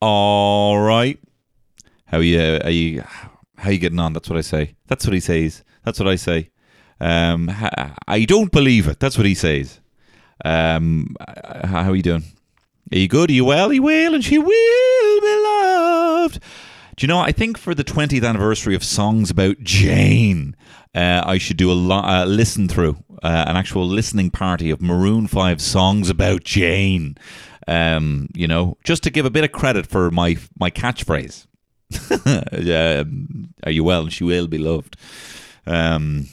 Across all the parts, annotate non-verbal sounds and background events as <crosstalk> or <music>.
All right. How you? Are you? How you getting on? That's what I say. That's what he says. That's what I say. Um, I don't believe it. That's what he says. Um, how are you doing? Are you good? Are you well? He will. And she will be loved. Do you know? I think for the 20th anniversary of songs about Jane, uh, I should do a lo- uh, listen through, uh, an actual listening party of Maroon Five songs about Jane. Um, you know, just to give a bit of credit for my my catchphrase. <laughs> um, are you well? She will be loved. Um,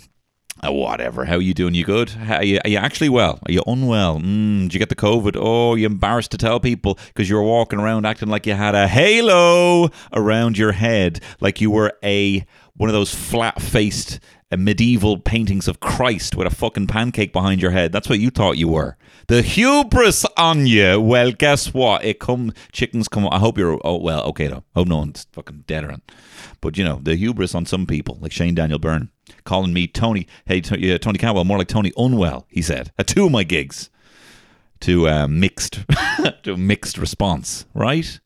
uh, whatever. How are you doing? You good? Are, you, are you actually well? Are you unwell? Mm, did you get the COVID? Oh, you embarrassed to tell people because you were walking around acting like you had a halo around your head, like you were a one of those flat faced uh, medieval paintings of Christ with a fucking pancake behind your head. That's what you thought you were. The hubris on you. Well, guess what? It come chickens come. I hope you're. Oh well, okay though. Hope no one's fucking dead around. But you know the hubris on some people, like Shane Daniel Byrne, calling me Tony. Hey, T- Tony Cantwell, more like Tony Unwell. He said at two of my gigs. To uh, mixed, <laughs> to mixed response, right?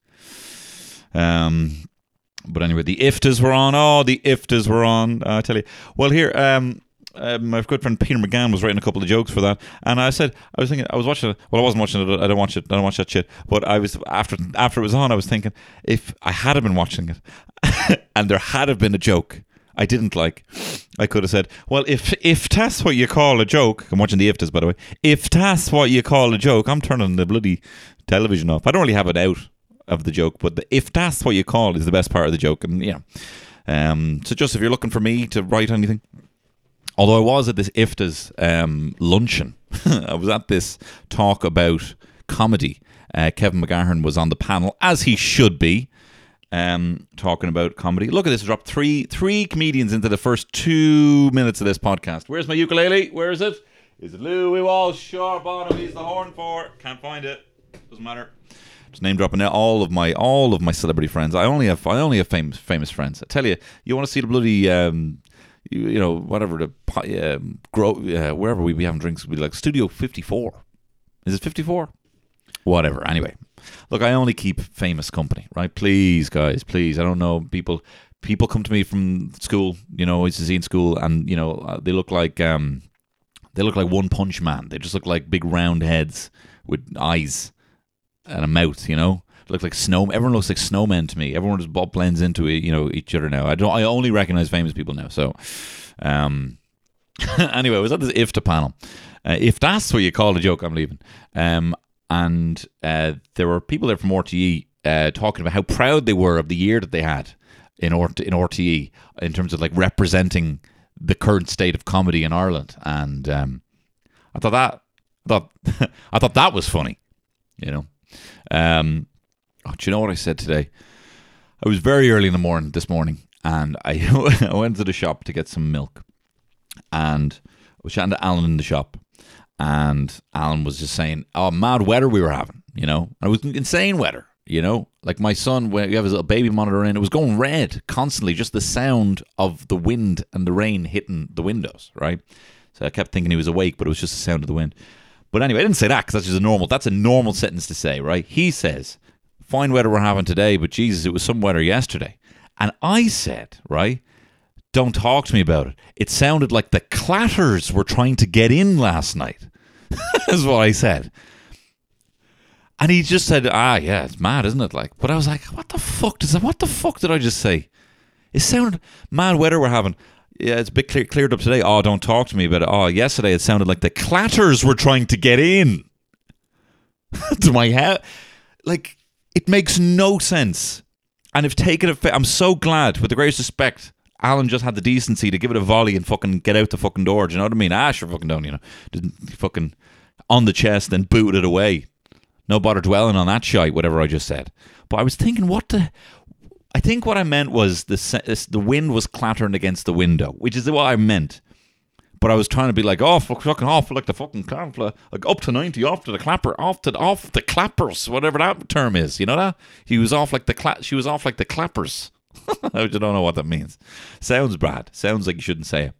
Um, but anyway, the IFTAs were on. Oh, the IFTAs were on. I tell you. Well, here, um, uh, my good friend Peter McGann was writing a couple of jokes for that, and I said I was thinking I was watching it. Well, I wasn't watching it. I don't watch it. I don't watch that shit. But I was after after it was on. I was thinking if I had been watching it, <laughs> and there had have been a joke I didn't like, I could have said, well, if if that's what you call a joke, I'm watching the IFTAs by the way. If that's what you call a joke, I'm turning the bloody television off. I don't really have it out of the joke, but the, if that's what you call is the best part of the joke, and yeah. Um, so just if you're looking for me to write anything, although I was at this IFTA's um, luncheon, <laughs> I was at this talk about comedy. Uh, Kevin McGahern was on the panel, as he should be, um, talking about comedy. Look at this, dropped three three comedians into the first two minutes of this podcast. Where's my ukulele? Where is it? Is it Louis Walsh? Sharp on him. He's the horn for. Can't find it. Doesn't matter. Just name dropping now all of my all of my celebrity friends. I only have I only have famous famous friends. I tell you, you want to see the bloody um, you, you know whatever the pi- um, grow uh, wherever we be having drinks would be like Studio Fifty Four. Is it fifty four? Whatever. Anyway, look, I only keep famous company, right? Please, guys, please. I don't know people. People come to me from school, you know, I used to see in school, and you know, uh, they look like um, they look like One Punch Man. They just look like big round heads with eyes and a mouth, you know. Look like snow. Everyone looks like snowmen to me. Everyone just blends into you know, each other now. I don't. I only recognize famous people now. So, um, <laughs> anyway, was at this IFTA panel. Uh, if that's what you call a joke, I'm leaving. Um, and uh, there were people there from RTE uh, talking about how proud they were of the year that they had in R- in RTE in terms of like representing the current state of comedy in Ireland. And um, I thought that I thought <laughs> I thought that was funny, you know. Um, oh, do you know what I said today? I was very early in the morning this morning, and I <laughs> I went to the shop to get some milk, and I was chatting to Alan in the shop, and Alan was just saying, "Oh, mad weather we were having," you know. And it was insane weather, you know. Like my son, when you have his little baby monitor in, it was going red constantly, just the sound of the wind and the rain hitting the windows, right? So I kept thinking he was awake, but it was just the sound of the wind. But anyway, I didn't say that because that's just a normal. That's a normal sentence to say, right? He says, "Fine weather we're having today, but Jesus, it was some weather yesterday." And I said, right, don't talk to me about it. It sounded like the clatters were trying to get in last night. <laughs> That's what I said. And he just said, ah, yeah, it's mad, isn't it? Like, but I was like, what the fuck does that? What the fuck did I just say? It sounded mad weather we're having. Yeah, it's a bit clear, cleared up today. Oh, don't talk to me about it. Oh, yesterday it sounded like the clatters were trying to get in <laughs> to my head. Like, it makes no sense. And if taken it, I'm so glad, with the greatest respect, Alan just had the decency to give it a volley and fucking get out the fucking door. Do you know what I mean? Ah, sure, fucking don't, you know. Didn't fucking on the chest and booted it away. No bother dwelling on that shite, whatever I just said. But I was thinking, what the. I think what I meant was the the wind was clattering against the window, which is what I meant. But I was trying to be like, oh, fuck, fucking off, like the fucking clapper, like up to ninety, off to the clapper, off to off the clappers, whatever that term is. You know that he was off like the cla- she was off like the clappers. <laughs> I don't know what that means. Sounds bad. Sounds like you shouldn't say it.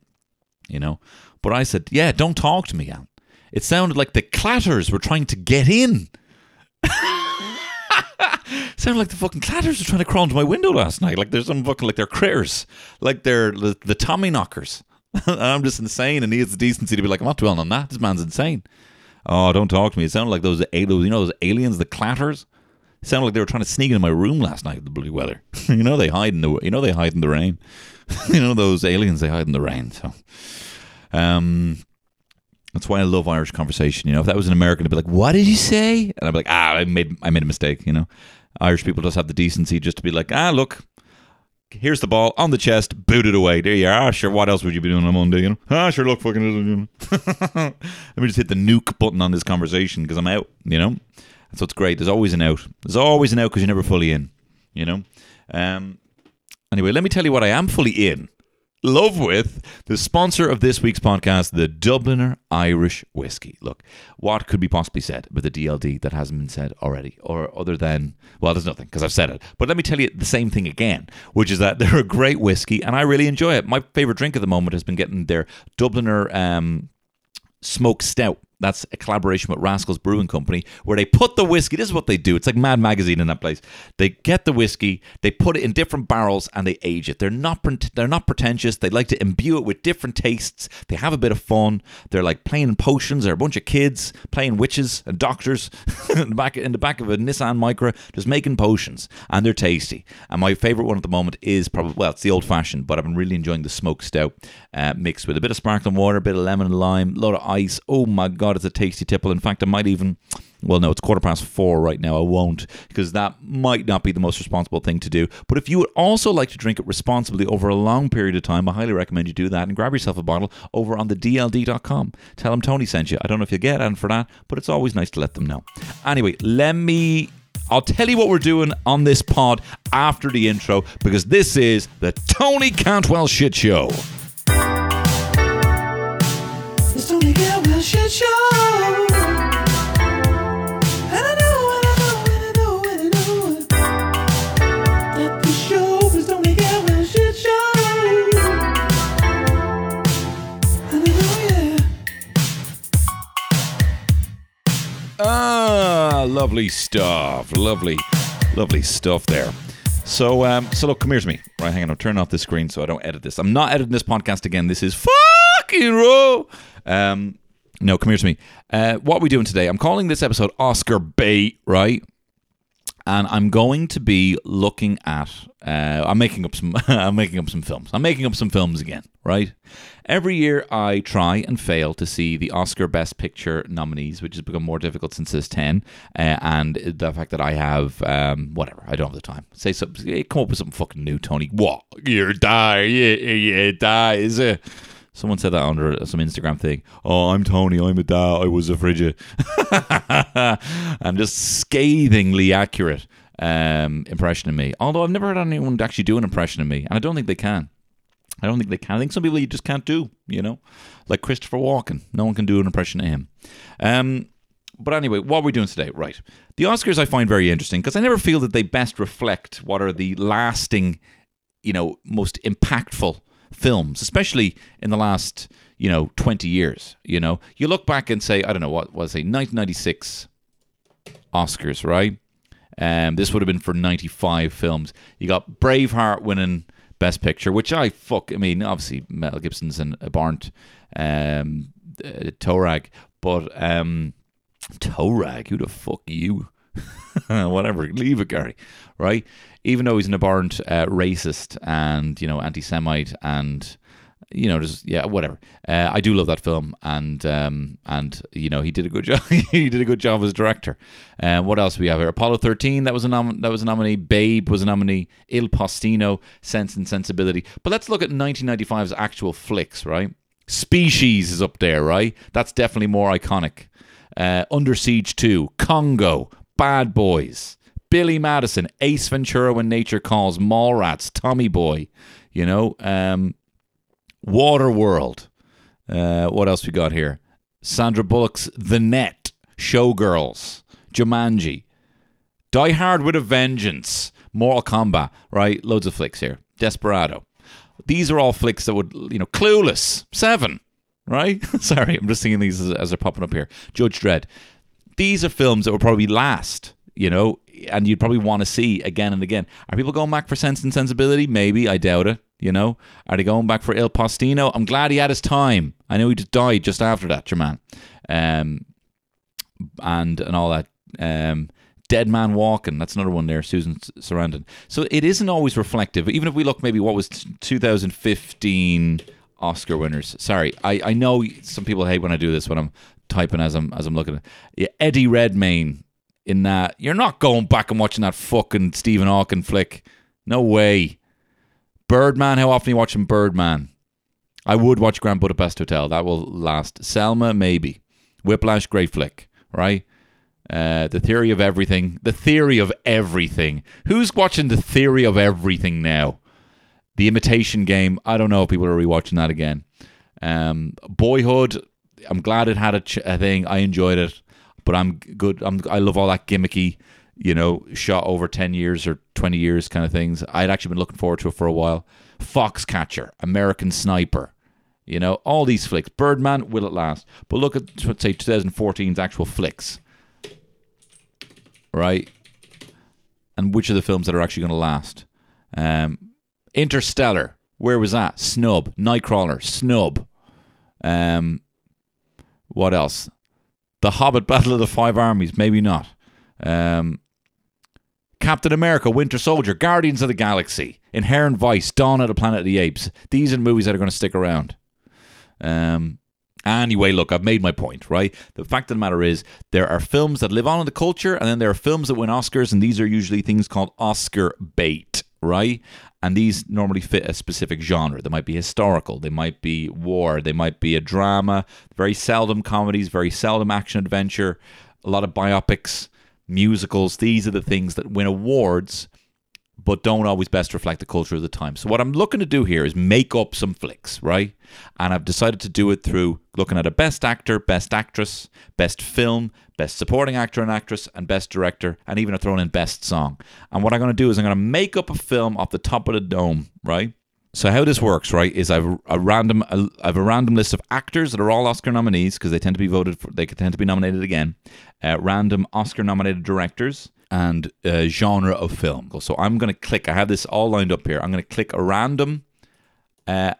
You know. But I said, yeah, don't talk to me, Alan. It sounded like the clatters were trying to get in. <laughs> Sound like the fucking clatters were trying to crawl into my window last night. Like there's some fucking like they're critters, like they're the, the Tommy knockers. <laughs> I'm just insane, and he has the decency to be like, I'm not dwelling on that. This man's insane. Oh, don't talk to me. It sounded like those aliens, you know, those aliens, the clatters. It sounded like they were trying to sneak into my room last night. The bloody weather. <laughs> you know they hide in the you know they hide in the rain. <laughs> you know those aliens they hide in the rain. So, um, that's why I love Irish conversation. You know, if that was an American, I'd be like, "What did you say?" And I'd be like, "Ah, I made I made a mistake." You know, Irish people just have the decency just to be like, "Ah, look, here's the ball on the chest, boot it away. There you are. Sure. What else would you be doing on Monday? You know, <laughs> ah, sure. Look, fucking. <laughs> Let me just hit the nuke button on this conversation because I'm out. You know, that's what's great. There's always an out. There's always an out because you're never fully in. You know. Um. Anyway, let me tell you what I am fully in love with the sponsor of this week's podcast, the Dubliner Irish Whiskey. Look, what could be possibly said about the DLD that hasn't been said already, or other than, well, there's nothing because I've said it. But let me tell you the same thing again, which is that <laughs> they're a great whiskey and I really enjoy it. My favorite drink at the moment has been getting their Dubliner um, smoked stout. That's a collaboration with Rascals Brewing Company, where they put the whiskey. This is what they do. It's like Mad Magazine in that place. They get the whiskey, they put it in different barrels, and they age it. They're not they're not pretentious. They like to imbue it with different tastes. They have a bit of fun. They're like playing potions. They're a bunch of kids playing witches and doctors <laughs> in the back in the back of a Nissan Micra, just making potions, and they're tasty. And my favorite one at the moment is probably well, it's the old fashioned, but I've been really enjoying the smoked stout uh, mixed with a bit of sparkling water, a bit of lemon and lime, a lot of ice. Oh my god! It's a tasty tipple. In fact, I might even. Well, no, it's quarter past four right now. I won't because that might not be the most responsible thing to do. But if you would also like to drink it responsibly over a long period of time, I highly recommend you do that and grab yourself a bottle over on the DLD.com. Tell them Tony sent you. I don't know if you get on for that, but it's always nice to let them know. Anyway, let me I'll tell you what we're doing on this pod after the intro because this is the Tony Cantwell Shit Show. Ah, lovely stuff. Lovely, lovely stuff there. So, um, so look, come here to me. Right, hang on. I'll turn off the screen so I don't edit this. I'm not editing this podcast again. This is fucking raw. Um, no, come here to me. Uh, what are we doing today? I'm calling this episode Oscar bait, right? And I'm going to be looking at. Uh, I'm making up some. <laughs> I'm making up some films. I'm making up some films again, right? Every year I try and fail to see the Oscar Best Picture nominees, which has become more difficult since this ten, uh, and the fact that I have um, whatever I don't have the time. Say something. Come up with something fucking new, Tony. What? You're die. Yeah, yeah, die. Is it? Someone said that under some Instagram thing. Oh, I'm Tony. I'm a dad. I was a frigid. <laughs> and just scathingly accurate um, impression of me. Although I've never heard anyone actually do an impression of me, and I don't think they can. I don't think they can. I think some people you just can't do. You know, like Christopher Walken. No one can do an impression of him. Um, but anyway, what are we doing today? Right. The Oscars I find very interesting because I never feel that they best reflect what are the lasting, you know, most impactful films, especially in the last, you know, 20 years. You know, you look back and say, I don't know, what was it, 1996 Oscars, right? Um, this would have been for 95 films. You got Braveheart winning Best Picture, which I fuck, I mean, obviously Mel Gibson's and Barnt, um, uh, Torag, but um, Torag, who the fuck are you? <laughs> Whatever, leave it, Gary, right? even though he's an abhorrent uh, racist and you know anti-Semite and you know just yeah whatever. Uh, I do love that film and um, and you know he did a good <laughs> job. he did a good job as director. Uh, what else we have here? Apollo 13 that was a nom- that was a nominee. Babe was a nominee. Il Postino, Sense and Sensibility. But let's look at 1995's actual flicks, right? Species is up there, right? That's definitely more iconic. Uh, Under Siege 2, Congo, Bad Boys, Billy Madison, Ace Ventura when nature calls, Mallrats, Tommy Boy, you know, um, Waterworld. Uh, what else we got here? Sandra Bullock's The Net, Showgirls, Jumanji, Die Hard with a Vengeance, Mortal Kombat, right? Loads of flicks here. Desperado. These are all flicks that would, you know, Clueless, Seven, right? <laughs> Sorry, I'm just seeing these as, as they're popping up here. Judge Dredd. These are films that will probably last you know, and you'd probably want to see again and again. Are people going back for Sense and Sensibility? Maybe. I doubt it. You know, are they going back for Il Postino? I'm glad he had his time. I know he just died just after that, your man, um, and and all that. Um, Dead Man Walking. That's another one there, Susan Sarandon. So it isn't always reflective. Even if we look maybe what was 2015 Oscar winners. Sorry, I, I know some people hate when I do this when I'm typing as I'm as I'm looking. At. Yeah, Eddie Redmayne in that. You're not going back and watching that fucking Stephen Hawking flick. No way. Birdman. How often are you watching Birdman? I would watch Grand Budapest Hotel. That will last. Selma, maybe. Whiplash, great flick, right? Uh, the theory of everything. The theory of everything. Who's watching the theory of everything now? The Imitation Game. I don't know if people are rewatching that again. Um, Boyhood. I'm glad it had a, ch- a, thing. I enjoyed it, but I'm good. I'm, I love all that gimmicky, you know, shot over ten years or twenty years kind of things. I'd actually been looking forward to it for a while. Foxcatcher, American Sniper. You know, all these flicks. Birdman, will it last? But look at, say, 2014's actual flicks right? And which are the films that are actually going to last? Um, Interstellar, where was that? Snub. Nightcrawler, snub. Um, what else? The Hobbit, Battle of the Five Armies, maybe not. Um, Captain America, Winter Soldier, Guardians of the Galaxy, Inherent Vice, Dawn of the Planet of the Apes. These are movies that are going to stick around. Um, Anyway, look, I've made my point, right? The fact of the matter is, there are films that live on in the culture, and then there are films that win Oscars, and these are usually things called Oscar bait, right? And these normally fit a specific genre. They might be historical, they might be war, they might be a drama, very seldom comedies, very seldom action adventure, a lot of biopics, musicals. These are the things that win awards but don't always best reflect the culture of the time. So what I'm looking to do here is make up some flicks, right? And I've decided to do it through looking at a best actor, best actress, best film, best supporting actor and actress, and best director, and even a thrown in best song. And what I'm going to do is I'm going to make up a film off the top of the dome, right? So how this works, right, is I've a random I've a random list of actors that are all Oscar nominees because they tend to be voted for, they tend to be nominated again. Uh, random Oscar nominated directors and uh, genre of film. So I'm going to click, I have this all lined up here. I'm going to click a random uh,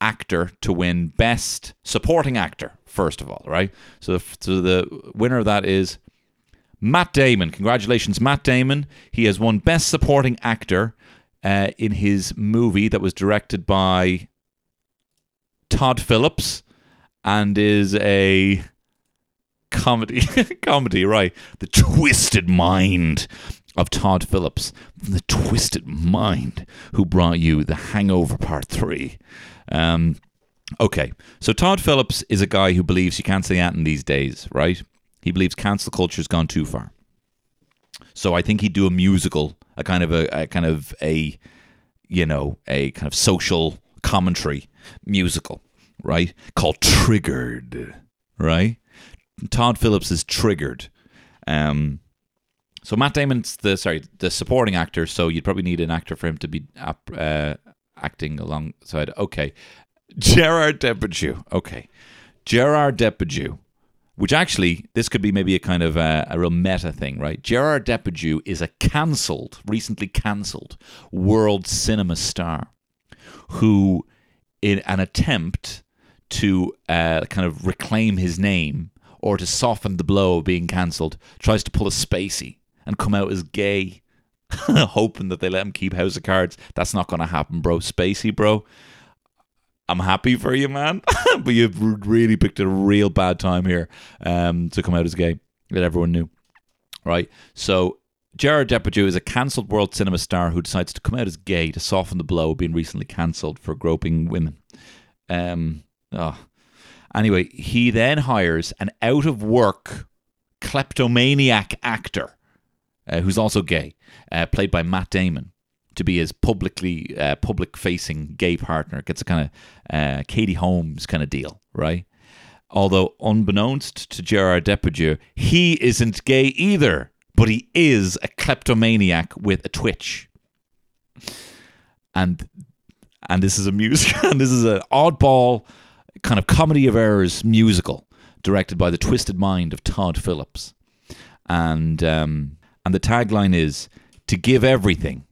actor to win Best Supporting Actor, first of all, right? So the, so the winner of that is Matt Damon. Congratulations, Matt Damon. He has won Best Supporting Actor uh, in his movie that was directed by Todd Phillips and is a comedy, <laughs> comedy, right? The twisted mind of Todd Phillips, the twisted mind who brought you The Hangover Part Three. Um, okay, so Todd Phillips is a guy who believes you can't say in these days, right? He believes cancel culture's gone too far. So I think he'd do a musical, a kind of a, a kind of a, you know, a kind of social commentary musical, right? Called Triggered, right? Todd Phillips is triggered. Um, so Matt Damon's the sorry the supporting actor. So you'd probably need an actor for him to be uh, acting alongside. Okay, Gerard Depardieu. Okay, Gerard Depardieu. Which actually, this could be maybe a kind of a, a real meta thing, right? Gerard Depardieu is a cancelled, recently cancelled world cinema star who, in an attempt to uh, kind of reclaim his name, or to soften the blow of being cancelled, tries to pull a Spacey and come out as gay, <laughs> hoping that they let him keep House of Cards. That's not going to happen, bro. Spacey, bro. I'm happy for you, man, <laughs> but you've really picked a real bad time here um, to come out as gay that everyone knew, right? So Gerard Depardieu is a cancelled world cinema star who decides to come out as gay to soften the blow of being recently cancelled for groping women. Um, oh, Anyway, he then hires an out of work kleptomaniac actor uh, who's also gay, uh, played by Matt Damon, to be his publicly uh, public facing gay partner. Gets a kind of uh, Katie Holmes kind of deal, right? Although unbeknownst to Gerard Depardieu, he isn't gay either, but he is a kleptomaniac with a twitch. And and this is a music <laughs> and this is an oddball kind of comedy of errors musical directed by the twisted mind of Todd Phillips. And um, and the tagline is to give everything.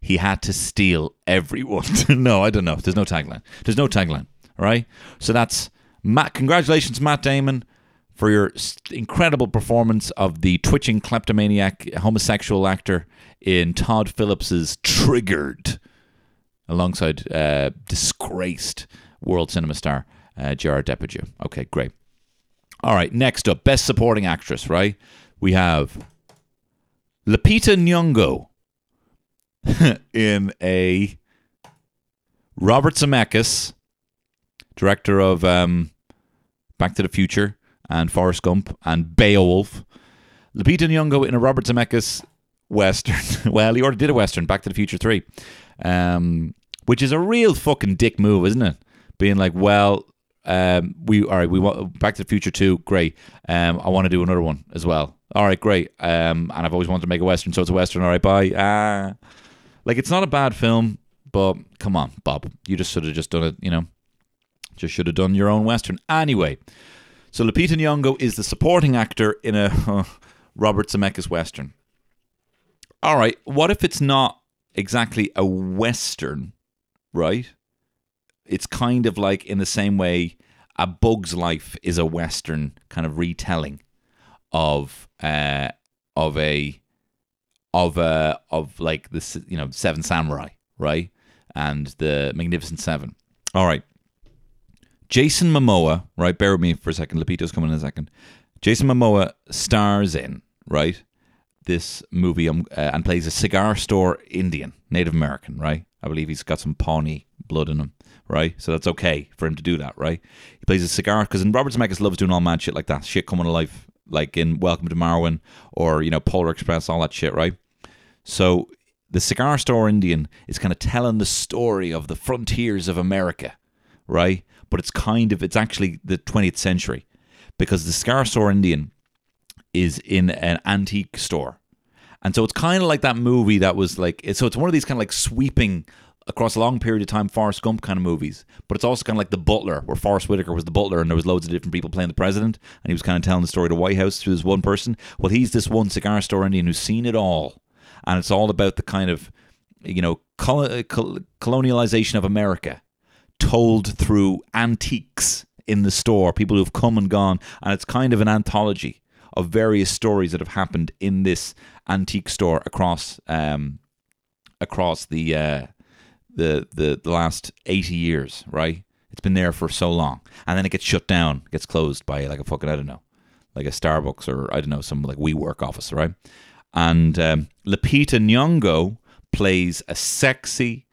He had to steal everyone. <laughs> no, I don't know. There's no tagline. There's no tagline. All right. So that's Matt. Congratulations, Matt Damon, for your incredible performance of the twitching kleptomaniac homosexual actor in Todd Phillips's Triggered, alongside uh, disgraced world cinema star uh, Gerard Depardieu. Okay, great. All right, next up, best supporting actress. Right, we have Lupita Nyong'o <laughs> in a Robert Zemeckis, director of um, Back to the Future and Forrest Gump and Beowulf. Lupita Nyong'o in a Robert Zemeckis western. <laughs> well, he already did a western, Back to the Future Three, um, which is a real fucking dick move, isn't it? Being like, well, um, we all right. We want Back to the Future Two. Great. Um, I want to do another one as well. All right, great. Um, and I've always wanted to make a western, so it's a western. All right, bye. Ah, like it's not a bad film, but come on, Bob, you just should have just done it. You know, just should have done your own western. Anyway, so Lupita Nyong'o is the supporting actor in a <laughs> Robert Zemeckis western. All right, what if it's not exactly a western, right? It's kind of like in the same way a Bug's Life is a western kind of retelling of uh of a of a of like the you know Seven Samurai, right? And the Magnificent Seven. All right. Jason Momoa, right? Bear with me for a second. Lupita's coming in a second. Jason Momoa stars in right this movie um, uh, and plays a cigar store Indian, Native American, right? I believe he's got some Pawnee blood in him right? So that's okay for him to do that, right? He plays a cigar because in Robert Zemeckis loves doing all mad shit like that, shit coming to life, like in Welcome to Marwen or you know Polar Express, all that shit, right? So the cigar store Indian is kind of telling the story of the frontiers of America, right? But it's kind of it's actually the 20th century because the cigar store Indian is in an antique store. And so it's kind of like that movie that was like so it's one of these kind of like sweeping across a long period of time Forrest Gump kind of movies. But it's also kind of like The Butler, where Forest Whitaker was the butler and there was loads of different people playing the president, and he was kind of telling the story of the White House through this one person. Well, he's this one cigar store Indian who's seen it all, and it's all about the kind of you know col- col- colonialization of America, told through antiques in the store, people who've come and gone, and it's kind of an anthology of various stories that have happened in this antique store across um, across the uh, the, the, the last 80 years, right? It's been there for so long. And then it gets shut down, gets closed by like a fucking, I don't know, like a Starbucks or I don't know, some like WeWork office, right? And um, Lupita Nyong'o plays a sexy,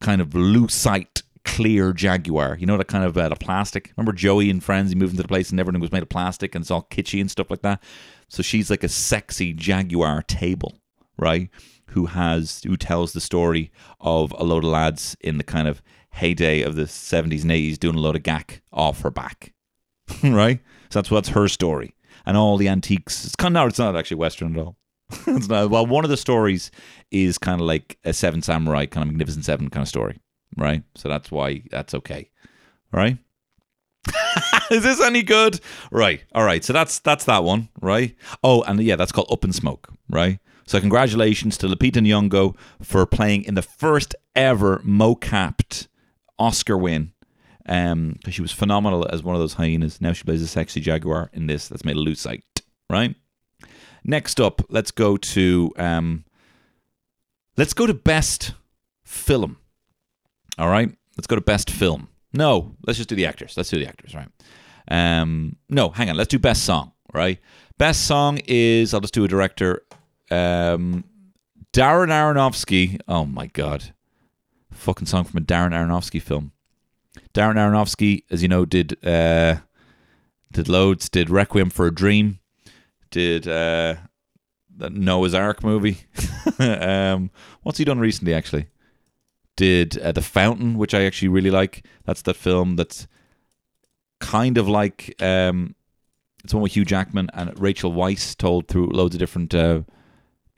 kind of lucite, clear Jaguar. You know, that kind of uh, the plastic. Remember Joey and Friends? He moved into the place and everything was made of plastic and it's all kitschy and stuff like that. So she's like a sexy Jaguar table, right? Who has who tells the story of a load of lads in the kind of heyday of the 70s and 80s doing a load of gack off her back. <laughs> right? So that's what's her story. And all the antiques. It's kind of it's not actually Western at all. <laughs> it's not, well, one of the stories is kind of like a Seven Samurai, kind of Magnificent Seven kind of story. Right? So that's why that's okay. Right? <laughs> is this any good? Right. All right. So that's that's that one, right? Oh, and yeah, that's called Up in Smoke, right? So congratulations to Lupita Nyong'o for playing in the first ever mo-capped Oscar win. Um, because she was phenomenal as one of those hyenas. Now she plays a sexy jaguar in this. That's made a lucite, right? Next up, let's go to um, let's go to best film. All right, let's go to best film. No, let's just do the actors. Let's do the actors, right? Um, no, hang on. Let's do best song, right? Best song is I'll just do a director um, Darren Aronofsky. Oh my god, fucking song from a Darren Aronofsky film. Darren Aronofsky, as you know, did uh, did loads. Did Requiem for a Dream. Did uh, Noah's Ark movie. <laughs> um, what's he done recently? Actually, did uh, The Fountain, which I actually really like. That's that film that's kind of like um, it's one with Hugh Jackman and Rachel Weisz, told through loads of different.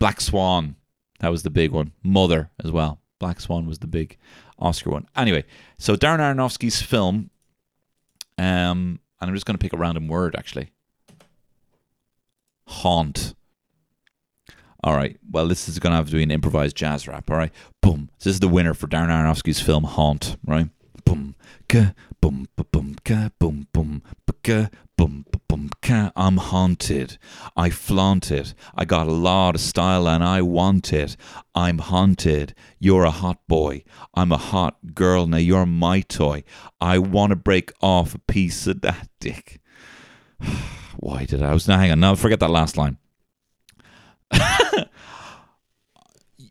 Black Swan, that was the big one. Mother as well. Black Swan was the big Oscar one. Anyway, so Darren Aronofsky's film, um, and I'm just going to pick a random word actually. Haunt. All right. Well, this is going to have to be an improvised jazz rap. All right. Boom. So this is the winner for Darren Aronofsky's film Haunt. Right. Boom. Ka. Boom. Boom. Ka. Boom. Boom. Ka. I'm haunted. I flaunt it. I got a lot of style and I want it. I'm haunted. You're a hot boy. I'm a hot girl. Now you're my toy. I want to break off a piece of that <laughs> dick. <sighs> Why did I? I was now hang on. Now forget that last line. <laughs>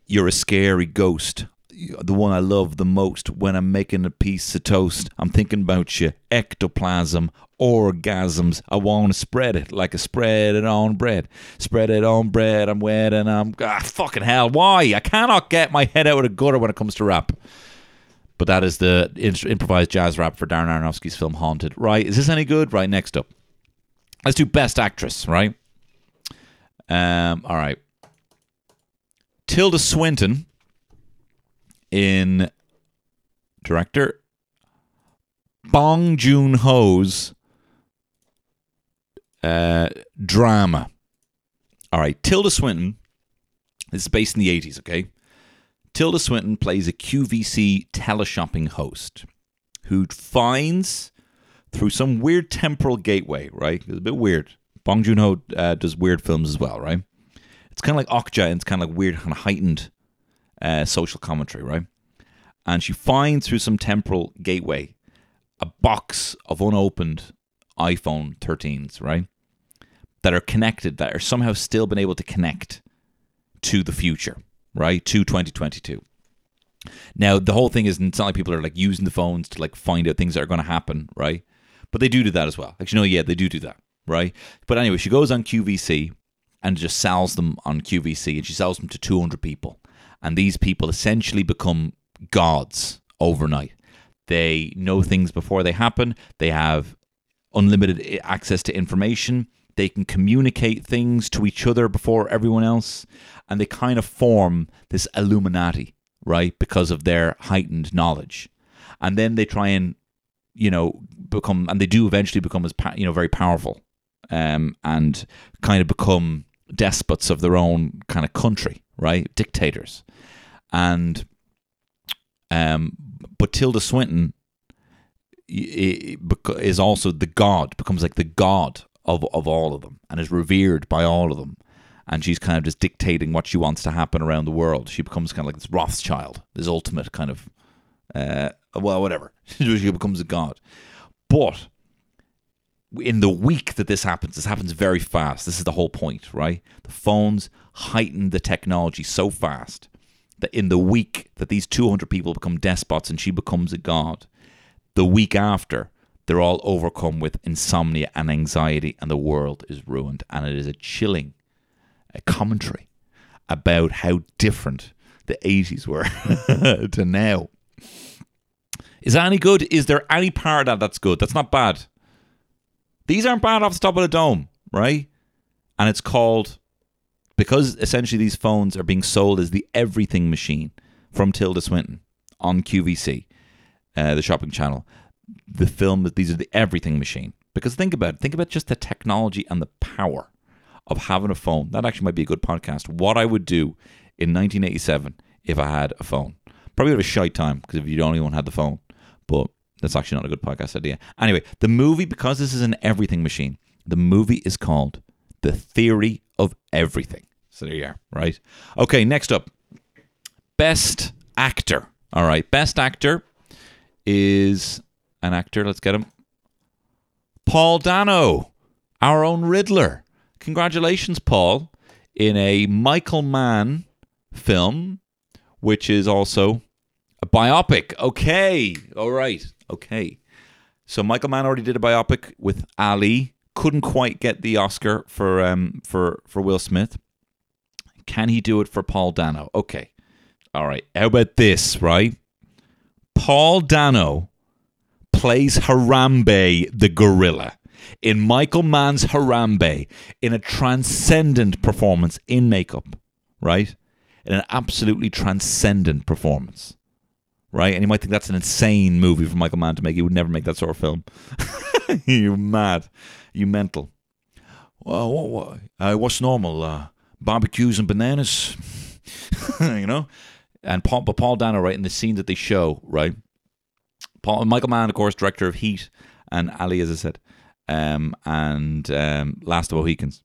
You're a scary ghost. The one I love the most when I'm making a piece of toast. I'm thinking about you. Ectoplasm, orgasms. I want to spread it like a spread it on bread. Spread it on bread. I'm wet and I'm. Ah, fucking hell. Why? I cannot get my head out of the gutter when it comes to rap. But that is the improvised jazz rap for Darren Aronofsky's film Haunted. Right. Is this any good? Right. Next up. Let's do Best Actress, right? Um, all right. Tilda Swinton in director Bong Joon Ho's uh, drama. All right, Tilda Swinton. This is based in the 80s, okay? Tilda Swinton plays a QVC teleshopping host who finds through some weird temporal gateway, right? It's a bit weird. Bong Joon Ho uh, does weird films as well, right? It's kind of like Okja, and it's kind of like weird, of heightened uh, social commentary, right? And she finds through some temporal gateway a box of unopened iPhone 13s, right? That are connected, that are somehow still been able to connect to the future, right? To 2022. Now, the whole thing is it's not like people are like using the phones to like find out things that are going to happen, right? But they do do that as well. Actually, no, yeah, they do do that, right? But anyway, she goes on QVC and just sells them on QVC and she sells them to 200 people. And these people essentially become gods overnight. They know things before they happen, they have unlimited access to information. They can communicate things to each other before everyone else, and they kind of form this Illuminati, right? Because of their heightened knowledge. And then they try and, you know, become, and they do eventually become as, you know, very powerful um, and kind of become despots of their own kind of country, right? Dictators. And, um, but Tilda Swinton is also the god, becomes like the god of, of all of them and is revered by all of them. And she's kind of just dictating what she wants to happen around the world. She becomes kind of like this Rothschild, this ultimate kind of, uh, well, whatever. <laughs> she becomes a god. But in the week that this happens, this happens very fast. This is the whole point, right? The phones heighten the technology so fast that in the week that these 200 people become despots and she becomes a god, the week after, they're all overcome with insomnia and anxiety, and the world is ruined. And it is a chilling a commentary about how different the 80s were <laughs> to now. Is that any good? Is there any part of that that's good? That's not bad. These aren't bad off the top of the dome, right? And it's called because essentially these phones are being sold as the everything machine from Tilda Swinton on QVC, uh, the shopping channel. The film that these are the everything machine. Because think about it. Think about just the technology and the power of having a phone. That actually might be a good podcast. What I would do in 1987 if I had a phone. Probably have a shy time because if you don't even had the phone. But that's actually not a good podcast idea. Anyway, the movie, because this is an everything machine, the movie is called The Theory of Everything. So there you are, right? Okay, next up Best Actor. All right, Best Actor is an actor. Let's get him. Paul Dano, our own Riddler. Congratulations, Paul, in a Michael Mann film, which is also a biopic. Okay, all right, okay. So Michael Mann already did a biopic with Ali. Couldn't quite get the Oscar for um for for Will Smith. Can he do it for Paul Dano? Okay. All right. How about this, right? Paul Dano plays Harambe the gorilla in Michael Mann's Harambe in a transcendent performance in makeup, right? In an absolutely transcendent performance, right? And you might think that's an insane movie for Michael Mann to make. He would never make that sort of film. <laughs> you mad. You mental. Well, what, what, uh, what's normal? Uh, barbecues and bananas, <laughs> you know. And Paul, but Paul Dano, right in the scene that they show, right. Paul Michael Mann, of course, director of Heat, and Ali, as I said, um, and um, Last of Mohicans.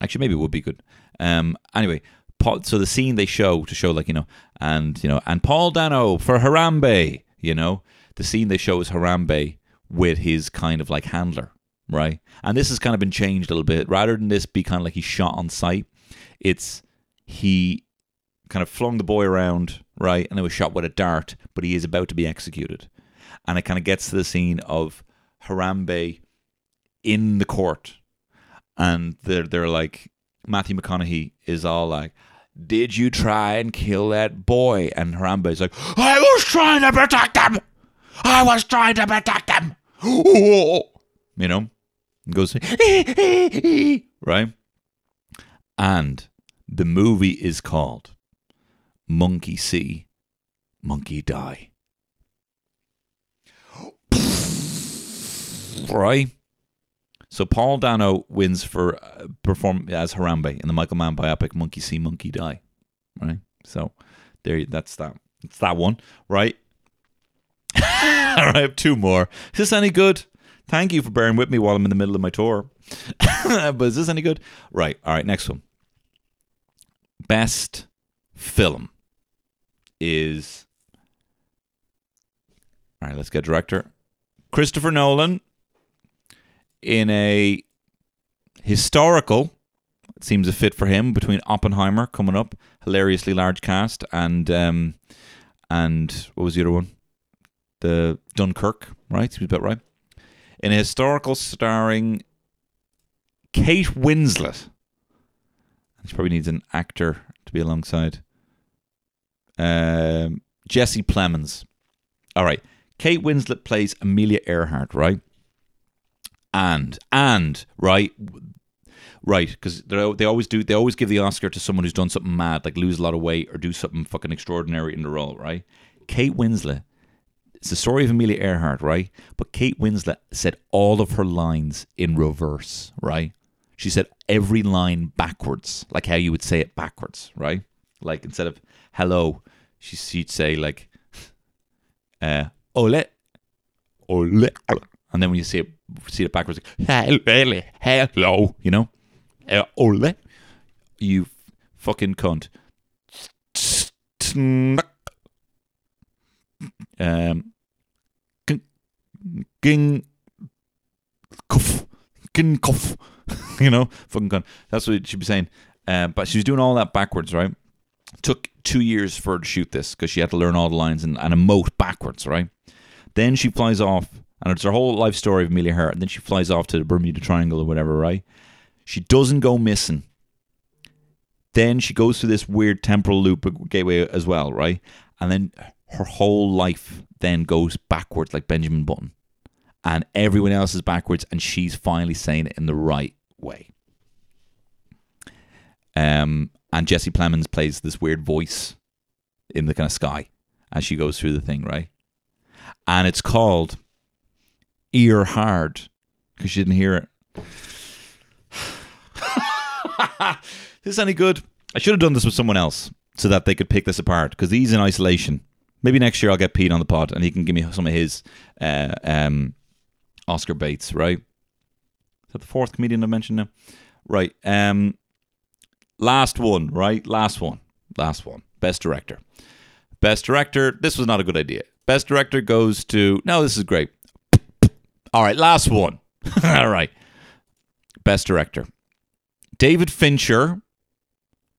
Actually, maybe it would be good. Um, anyway, Paul, so the scene they show to show like you know, and you know, and Paul Dano for Harambe, you know, the scene they show is Harambe with his kind of like handler, right? And this has kind of been changed a little bit. Rather than this be kind of like he shot on sight, it's he kind of flung the boy around, right? And it was shot with a dart, but he is about to be executed. And it kind of gets to the scene of Harambe in the court. And they're, they're like, Matthew McConaughey is all like, Did you try and kill that boy? And Harambe is like, I was trying to protect him. I was trying to protect him. <laughs> You know? And goes, <laughs> right? And the movie is called Monkey See, Monkey Die. Right? So Paul Dano wins for uh, perform as Harambe in the Michael Mann biopic Monkey See, Monkey Die. Right? So there that's that. It's that one, right? <laughs> All right, two more. Is this any good? Thank you for bearing with me while I'm in the middle of my tour. <laughs> but is this any good? Right. All right, next one. Best film is all right. Let's get director Christopher Nolan in a historical. It seems a fit for him between Oppenheimer coming up, hilariously large cast, and um, and what was the other one? The Dunkirk, right? Seems about right. In a historical starring Kate Winslet. She probably needs an actor to be alongside. Um, Jesse Plemons. All right. Kate Winslet plays Amelia Earhart, right? And and right, right, because they always do. They always give the Oscar to someone who's done something mad, like lose a lot of weight or do something fucking extraordinary in the role, right? Kate Winslet. It's the story of Amelia Earhart, right? But Kate Winslet said all of her lines in reverse, right? She said every line backwards, like how you would say it backwards, right? Like instead of hello, she, she'd say like, <laughs> uh, ole, ole, and then when you see it, see it backwards, like, hello, hello, you know, uh, ole, you fucking cunt. <sniffs> Um, ging, cuff, ging, cuff, you know, fucking cunt. That's what she'd be saying. Uh, but she was doing all that backwards, right? Took two years for her to shoot this because she had to learn all the lines and, and emote backwards, right? Then she flies off, and it's her whole life story of Amelia Hart. And then she flies off to the Bermuda Triangle or whatever, right? She doesn't go missing. Then she goes through this weird temporal loop gateway as well, right? And then her whole life then goes backwards like Benjamin Button. And everyone else is backwards, and she's finally saying it in the right way. Um, and Jesse Plemons plays this weird voice in the kind of sky as she goes through the thing, right? And it's called Ear Hard because she didn't hear it. <sighs> this is any good? I should have done this with someone else so that they could pick this apart because he's in isolation. Maybe next year I'll get Pete on the pod and he can give me some of his uh, um, Oscar baits, right? Is that the fourth comedian I mentioned now? Right. Um, last one, right? Last one. Last one. Best director. Best director. This was not a good idea. Best director goes to. No, this is great. All right, last one. <laughs> All right. Best director. David Fincher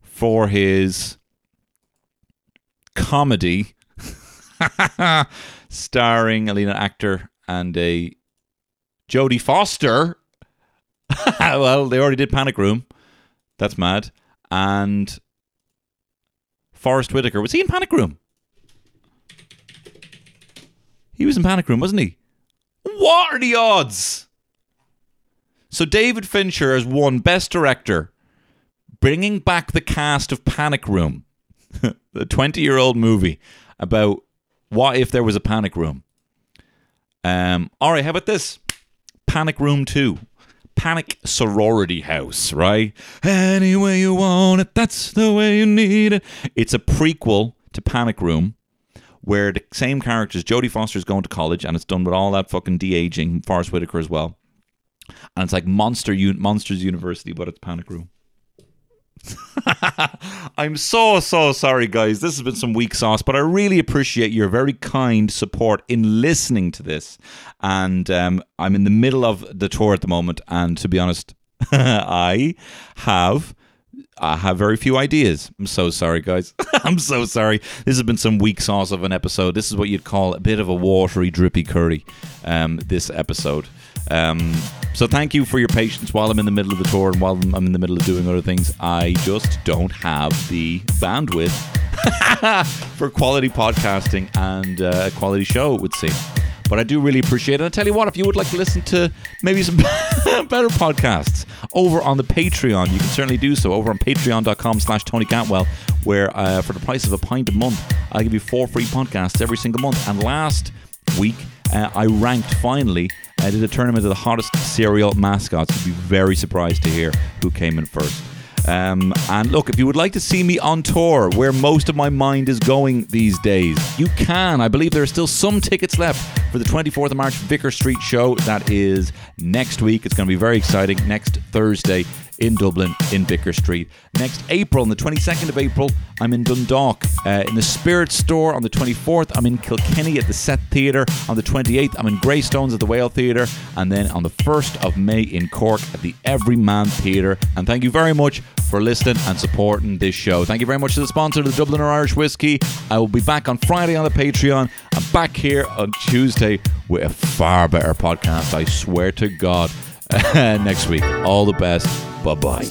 for his comedy <laughs> starring Alina Actor and a Jodie Foster. <laughs> well, they already did Panic Room. That's mad. And Forest Whitaker. Was he in Panic Room? He was in Panic Room, wasn't he? What are the odds? So David Fincher has won Best Director, bringing back the cast of Panic Room, <laughs> the 20 year old movie about what if there was a Panic Room. Um, all right, how about this? Panic Room 2. Panic Sorority House, right? Any way you want it, that's the way you need it. It's a prequel to Panic Room where the same characters, Jodie Foster's going to college, and it's done with all that fucking de aging, Forest Whitaker as well. And it's like Monster Monsters University, but it's Panic Room. <laughs> I'm so so sorry, guys. This has been some weak sauce, but I really appreciate your very kind support in listening to this. And um, I'm in the middle of the tour at the moment, and to be honest, <laughs> I have. I have very few ideas. I'm so sorry, guys. <laughs> I'm so sorry. This has been some weak sauce of an episode. This is what you'd call a bit of a watery, drippy curry. Um, this episode. Um, so thank you for your patience while I'm in the middle of the tour and while I'm in the middle of doing other things. I just don't have the bandwidth <laughs> for quality podcasting and uh, a quality show, it would seem. But I do really appreciate it. And I tell you what, if you would like to listen to maybe some <laughs> better podcasts over on the Patreon, you can certainly do so over on patreon.com slash Tony Cantwell, where uh, for the price of a pint a month, I'll give you four free podcasts every single month. And last week, uh, I ranked finally. I did a tournament of the hottest cereal mascots. You'd be very surprised to hear who came in first. Um, and look, if you would like to see me on tour, where most of my mind is going these days, you can. I believe there are still some tickets left for the 24th of March Vicar Street show. That is next week. It's going to be very exciting. Next Thursday in Dublin, in Vicar Street. Next April, on the 22nd of April, I'm in Dundalk uh, in the Spirit Store. On the 24th, I'm in Kilkenny at the Set Theatre. On the 28th, I'm in Greystones at the Whale Theatre. And then on the 1st of May in Cork at the Everyman Theatre. And thank you very much for listening and supporting this show. Thank you very much to the sponsor, the Dubliner Irish Whiskey. I will be back on Friday on the Patreon. I'm back here on Tuesday with a far better podcast, I swear to God, <laughs> next week. All the best. Bye bye.